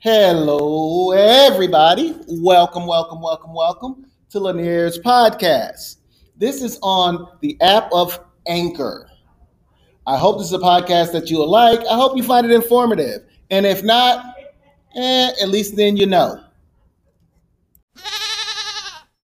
Hello, everybody. Welcome, welcome, welcome, welcome to Lanier's podcast. This is on the app of Anchor. I hope this is a podcast that you will like. I hope you find it informative. And if not, eh, at least then you know.